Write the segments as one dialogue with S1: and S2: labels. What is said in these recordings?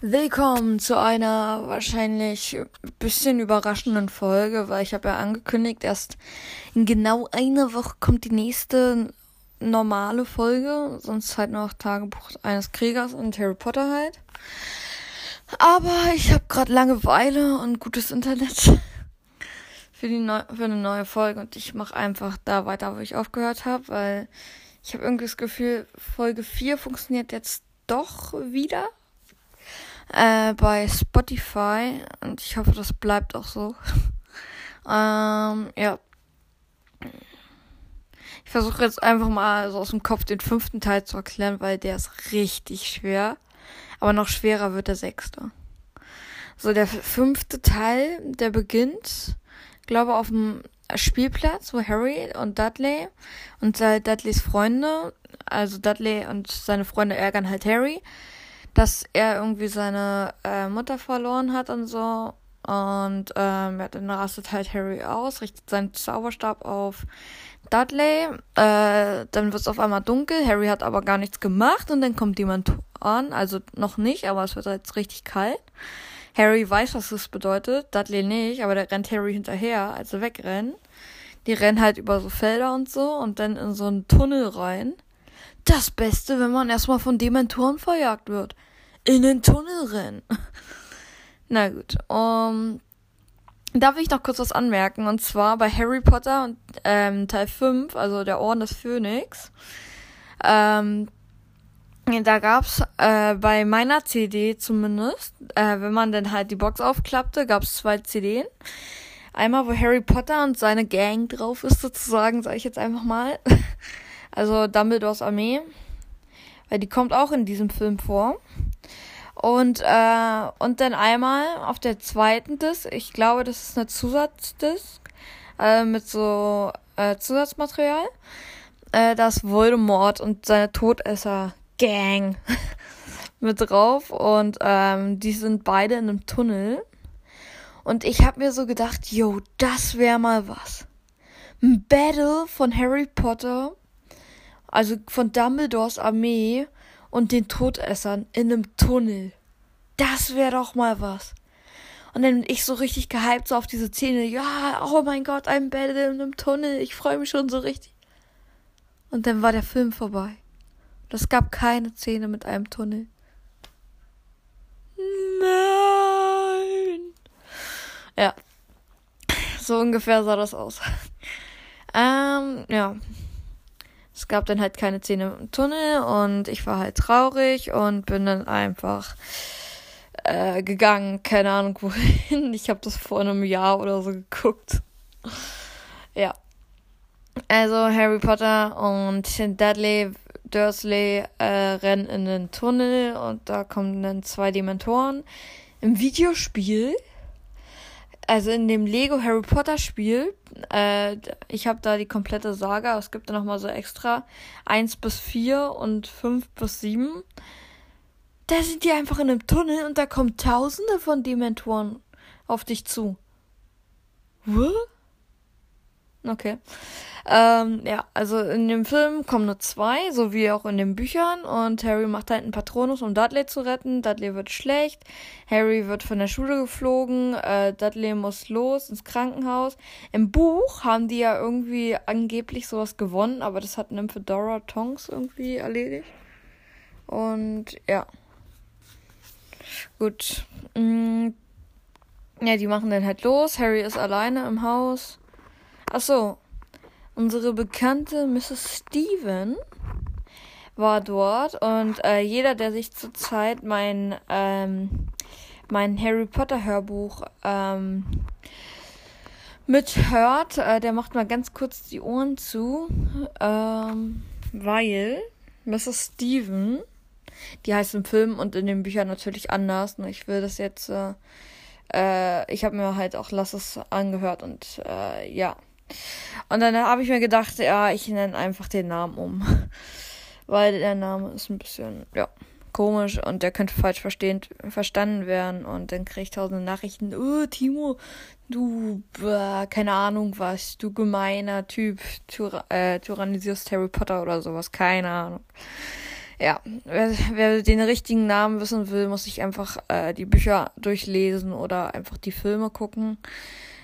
S1: Willkommen zu einer wahrscheinlich bisschen überraschenden Folge, weil ich habe ja angekündigt, erst in genau einer Woche kommt die nächste normale Folge, sonst halt noch Tagebuch eines Kriegers und Harry Potter halt. Aber ich habe gerade Langeweile und gutes Internet für die neu für eine neue Folge und ich mache einfach da weiter, wo ich aufgehört habe, weil ich habe irgendwie das Gefühl, Folge 4 funktioniert jetzt doch wieder äh, bei Spotify und ich hoffe, das bleibt auch so. ähm, ja. Ich versuche jetzt einfach mal so aus dem Kopf den fünften Teil zu erklären, weil der ist richtig schwer. Aber noch schwerer wird der sechste. So, der fünfte Teil, der beginnt, glaube auf dem Spielplatz, wo Harry und Dudley und Dudleys Freunde, also Dudley und seine Freunde ärgern halt Harry dass er irgendwie seine äh, Mutter verloren hat und so. Und ähm, dann rastet halt Harry aus, richtet seinen Zauberstab auf Dudley. Äh, dann wird es auf einmal dunkel. Harry hat aber gar nichts gemacht und dann kommt jemand an. Also noch nicht, aber es wird jetzt richtig kalt. Harry weiß, was das bedeutet. Dudley nicht, aber der rennt Harry hinterher, also wegrennen. Die rennen halt über so Felder und so und dann in so einen Tunnel rein. Das Beste, wenn man erstmal von Dementoren verjagt wird. In den Tunnel rennen. Na gut. Um, da will ich noch kurz was anmerken. Und zwar bei Harry Potter und ähm, Teil 5, also der Orden des Phönix. Ähm, da gab's äh, bei meiner CD zumindest, äh, wenn man dann halt die Box aufklappte, gab's zwei CDs. Einmal, wo Harry Potter und seine Gang drauf ist, sozusagen, sage ich jetzt einfach mal. Also Dumbledores Armee. Weil die kommt auch in diesem Film vor. Und, äh, und dann einmal auf der zweiten Disc, ich glaube, das ist eine Zusatzdisc, äh, mit so äh, Zusatzmaterial. Äh, das Voldemort und seine Todesser-Gang mit drauf. Und ähm, die sind beide in einem Tunnel. Und ich habe mir so gedacht, yo, das wäre mal was. Ein Battle von Harry Potter also von Dumbledores Armee und den Todessern in einem Tunnel. Das wäre doch mal was. Und dann bin ich so richtig gehypt so auf diese Szene. Ja, oh mein Gott, ein Battle in einem Tunnel. Ich freue mich schon so richtig. Und dann war der Film vorbei. Und es gab keine Szene mit einem Tunnel. Nein. Ja. So ungefähr sah das aus. ähm, ja es gab dann halt keine Szene im Tunnel und ich war halt traurig und bin dann einfach äh, gegangen, keine Ahnung wohin. Ich habe das vor einem Jahr oder so geguckt. Ja. Also Harry Potter und Dudley Dursley äh, rennen in den Tunnel und da kommen dann zwei Dementoren. Im Videospiel also in dem Lego Harry Potter Spiel, äh, ich habe da die komplette Saga, es gibt da nochmal so extra 1 bis 4 und 5 bis 7. Da sind die einfach in einem Tunnel und da kommen tausende von Dementoren auf dich zu. What? Okay. Ähm, ja, also in dem Film kommen nur zwei, so wie auch in den Büchern. Und Harry macht halt einen Patronus, um Dudley zu retten. Dudley wird schlecht. Harry wird von der Schule geflogen. Äh, Dudley muss los ins Krankenhaus. Im Buch haben die ja irgendwie angeblich sowas gewonnen, aber das hat Nymphedora Tonks irgendwie erledigt. Und ja. Gut. Mm. Ja, die machen dann halt los. Harry ist alleine im Haus. Ach so, unsere bekannte Mrs. Steven war dort und äh, jeder, der sich zurzeit mein ähm, mein Harry Potter Hörbuch ähm, mithört, äh, der macht mal ganz kurz die Ohren zu, ähm, weil Mrs. Steven, die heißt im Film und in den Büchern natürlich anders. Und ich will das jetzt, äh, äh, ich habe mir halt auch Lass es angehört und äh, ja. Und dann habe ich mir gedacht, ja, ich nenne einfach den Namen um. Weil der Name ist ein bisschen, ja, komisch und der könnte falsch verstehen, verstanden werden und dann kriege ich tausende Nachrichten, oh, Timo, du, äh, keine Ahnung was, du gemeiner Typ, tyra äh, tyrannisierst Harry Potter oder sowas, keine Ahnung. Ja, wer, wer den richtigen Namen wissen will, muss sich einfach äh, die Bücher durchlesen oder einfach die Filme gucken.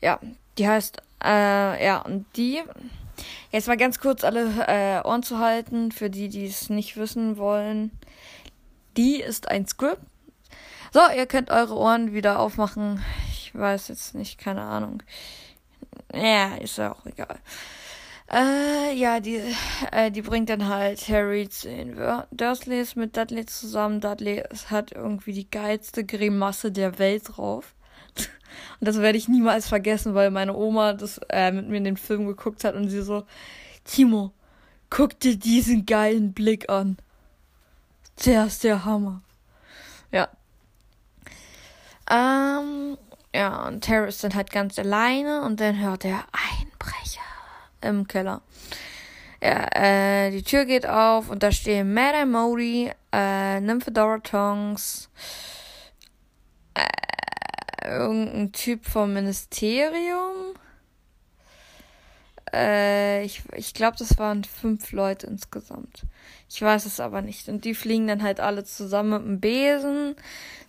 S1: Ja, die heißt, äh, ja, und die, jetzt mal ganz kurz alle äh, Ohren zu halten, für die, die es nicht wissen wollen. Die ist ein Script. So, ihr könnt eure Ohren wieder aufmachen. Ich weiß jetzt nicht, keine Ahnung. Ja, ist ja auch egal. Äh, ja, die, äh, die bringt dann halt Harry zu den Dursleys mit Dudley zusammen. Dudley hat irgendwie die geilste Grimasse der Welt drauf. Und das werde ich niemals vergessen, weil meine Oma das äh, mit mir in den Film geguckt hat und sie so, Timo, guck dir diesen geilen Blick an. Der ist der Hammer. Ja. Ähm, ja, und Harry ist dann halt ganz alleine und dann hört er Einbrecher im Keller. Ja, äh, die Tür geht auf und da stehen Mad Modi, äh, Nymphadora Tongs, äh, irgendein Typ vom Ministerium. Äh, ich ich glaube, das waren fünf Leute insgesamt. Ich weiß es aber nicht. Und die fliegen dann halt alle zusammen mit dem Besen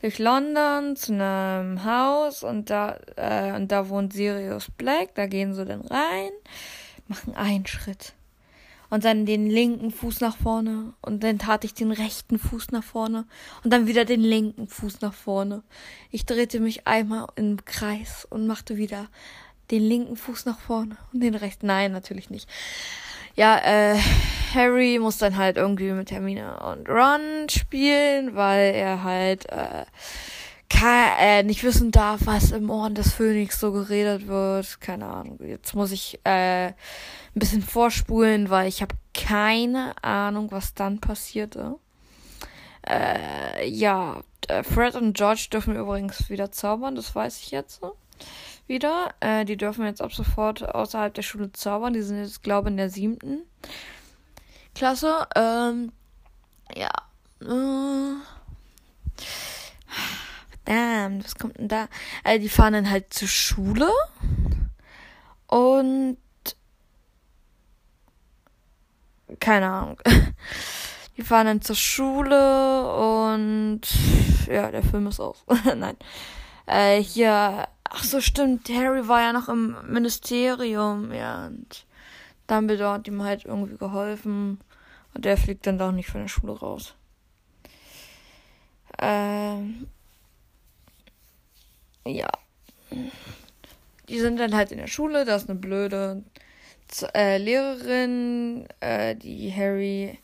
S1: durch London zu einem Haus und da, äh, und da wohnt Sirius Black. Da gehen sie dann rein machen einen Schritt und dann den linken Fuß nach vorne und dann tat ich den rechten Fuß nach vorne und dann wieder den linken Fuß nach vorne. Ich drehte mich einmal im Kreis und machte wieder den linken Fuß nach vorne und den rechten. Nein, natürlich nicht. Ja, äh, Harry muss dann halt irgendwie mit Hermine und Ron spielen, weil er halt äh, kann, äh, nicht wissen darf, was im Ohren des Phönix so geredet wird. Keine Ahnung. Jetzt muss ich äh, ein bisschen vorspulen, weil ich habe keine Ahnung, was dann passierte. Äh, ja, Fred und George dürfen übrigens wieder zaubern, das weiß ich jetzt. Wieder. Äh, die dürfen jetzt ab sofort außerhalb der Schule zaubern. Die sind jetzt, glaube ich, in der siebten Klasse. Ähm, ja. Äh, Damn, was kommt denn da? Also die fahren dann halt zur Schule und keine Ahnung. Die fahren dann zur Schule und ja, der Film ist aus. Nein. Äh, hier, ach so stimmt, Harry war ja noch im Ministerium, ja, und Dumbledore hat ihm halt irgendwie geholfen und der fliegt dann doch nicht von der Schule raus. Ähm, ja. Die sind dann halt in der Schule, da ist eine blöde äh, Lehrerin, äh, die Harry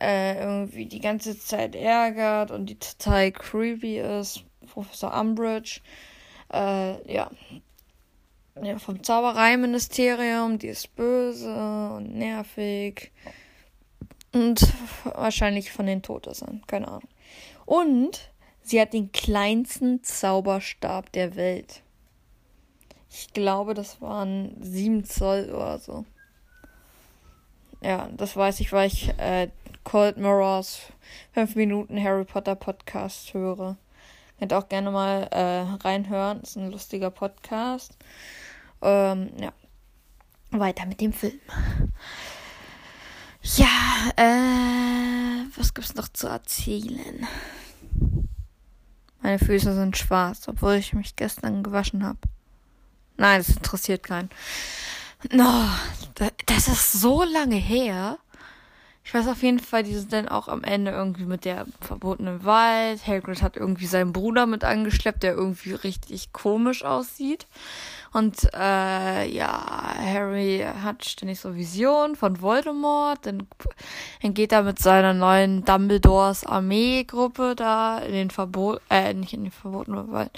S1: äh, irgendwie die ganze Zeit ärgert und die total creepy ist. Professor Umbridge. Äh, ja. ja. Vom Zaubereiministerium, die ist böse und nervig. Und wahrscheinlich von den Todessern, keine Ahnung. Und Sie hat den kleinsten Zauberstab der Welt. Ich glaube, das waren sieben Zoll oder so. Ja, das weiß ich, weil ich äh, Cold Mirrors 5 Minuten Harry Potter Podcast höre. Könnt auch gerne mal äh, reinhören. Ist ein lustiger Podcast. Ähm, ja. Weiter mit dem Film. Ja, äh, was gibt's noch zu erzählen? Meine Füße sind schwarz, obwohl ich mich gestern gewaschen habe. Nein, das interessiert keinen. No, das ist so lange her. Ich weiß auf jeden Fall, die sind dann auch am Ende irgendwie mit der verbotenen Wald. Hagrid hat irgendwie seinen Bruder mit angeschleppt, der irgendwie richtig komisch aussieht. Und äh, ja, Harry hat ständig so Visionen von Voldemort. Dann, dann geht er mit seiner neuen Dumbledores Armeegruppe da in den Verbot, äh, nicht in den verbotenen Wald,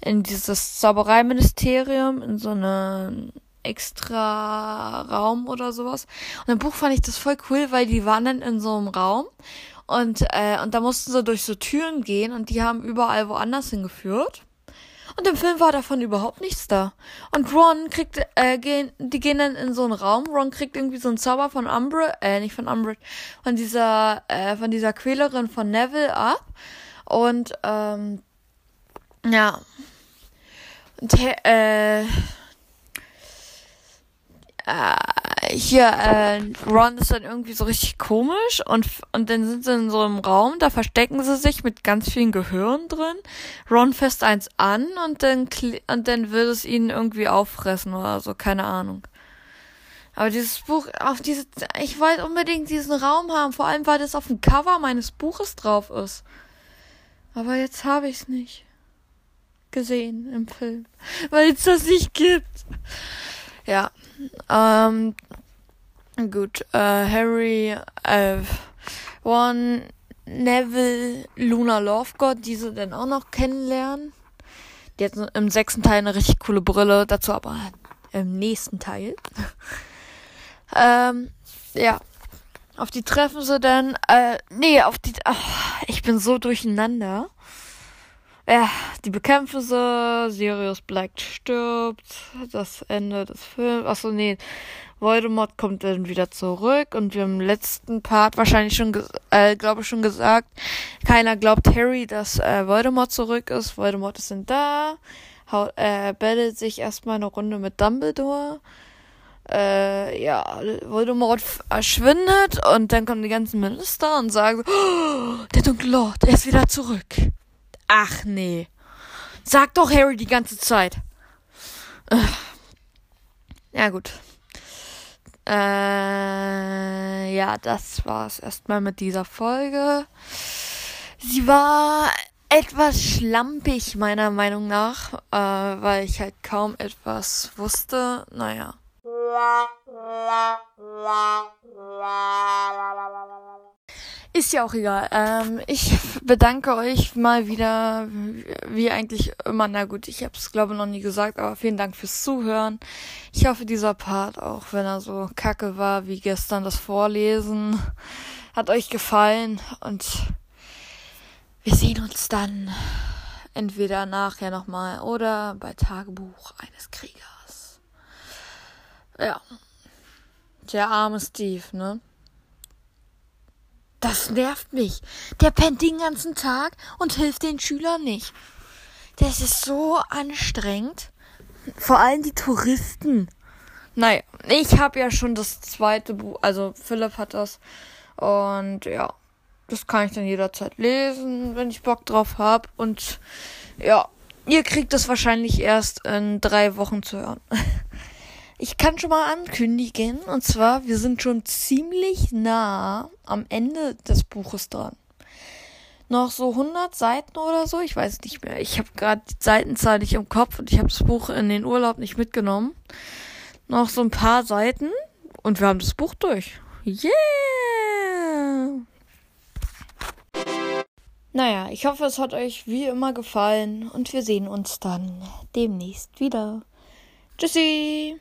S1: in dieses Zaubereiministerium, in so eine extra Raum oder sowas. Und im Buch fand ich das voll cool, weil die waren dann in so einem Raum und, äh, und da mussten sie durch so Türen gehen und die haben überall woanders hingeführt. Und im Film war davon überhaupt nichts da. Und Ron kriegt, äh, gehen, die gehen dann in so einen Raum. Ron kriegt irgendwie so einen Zauber von Umbridge, äh, nicht von Umbridge, von dieser, äh, von dieser Quälerin von Neville ab. Und, ähm, ja. Und, äh, äh, hier, äh, Ron ist dann irgendwie so richtig komisch und, und dann sind sie in so einem Raum, da verstecken sie sich mit ganz vielen Gehirn drin. Ron fässt eins an und dann, und dann will es ihn irgendwie auffressen oder so, keine Ahnung. Aber dieses Buch, auf diese, ich wollte unbedingt diesen Raum haben, vor allem weil das auf dem Cover meines Buches drauf ist. Aber jetzt habe ich es nicht gesehen im Film, weil es das nicht gibt. Ja, ähm, gut, äh, Harry, äh, One, Neville, Luna Lovegood, diese dann auch noch kennenlernen. Die hat im sechsten Teil eine richtig coole Brille, dazu aber im nächsten Teil. ähm, ja. Auf die treffen sie dann, äh, nee, auf die, ach, ich bin so durcheinander. Ja, die bekämpfen sie, Sirius Black stirbt, das Ende des Films, achso, nee, Voldemort kommt dann wieder zurück und wir im letzten Part wahrscheinlich schon, äh, glaube ich schon gesagt, keiner glaubt Harry, dass äh, Voldemort zurück ist, Voldemort ist dann da, haut, äh, bettet sich erstmal eine Runde mit Dumbledore, äh, ja, Voldemort verschwindet und dann kommen die ganzen Minister und sagen, oh, der dunkle Lord, er ist wieder zurück. Ach nee. Sag doch Harry die ganze Zeit. Ja gut. Äh, ja, das war's erstmal mit dieser Folge. Sie war etwas schlampig meiner Meinung nach, äh, weil ich halt kaum etwas wusste. Naja. Ist ja auch egal. Ähm, ich bedanke euch mal wieder, wie eigentlich immer. Na gut, ich habe es glaube noch nie gesagt, aber vielen Dank fürs Zuhören. Ich hoffe, dieser Part, auch wenn er so kacke war wie gestern das Vorlesen, hat euch gefallen und wir sehen uns dann entweder nachher nochmal oder bei Tagebuch eines Kriegers. Ja. Der arme Steve, ne? Das nervt mich. Der pennt den ganzen Tag und hilft den Schülern nicht. Das ist so anstrengend. Vor allem die Touristen. Naja, ich habe ja schon das zweite Buch, also Philipp hat das. Und ja, das kann ich dann jederzeit lesen, wenn ich Bock drauf habe. Und ja, ihr kriegt das wahrscheinlich erst in drei Wochen zu hören. Ich kann schon mal ankündigen, und zwar, wir sind schon ziemlich nah am Ende des Buches dran. Noch so 100 Seiten oder so, ich weiß nicht mehr. Ich habe gerade die Seitenzahl nicht im Kopf und ich habe das Buch in den Urlaub nicht mitgenommen. Noch so ein paar Seiten und wir haben das Buch durch. Yeah! Naja, ich hoffe, es hat euch wie immer gefallen und wir sehen uns dann demnächst wieder. Tschüssi!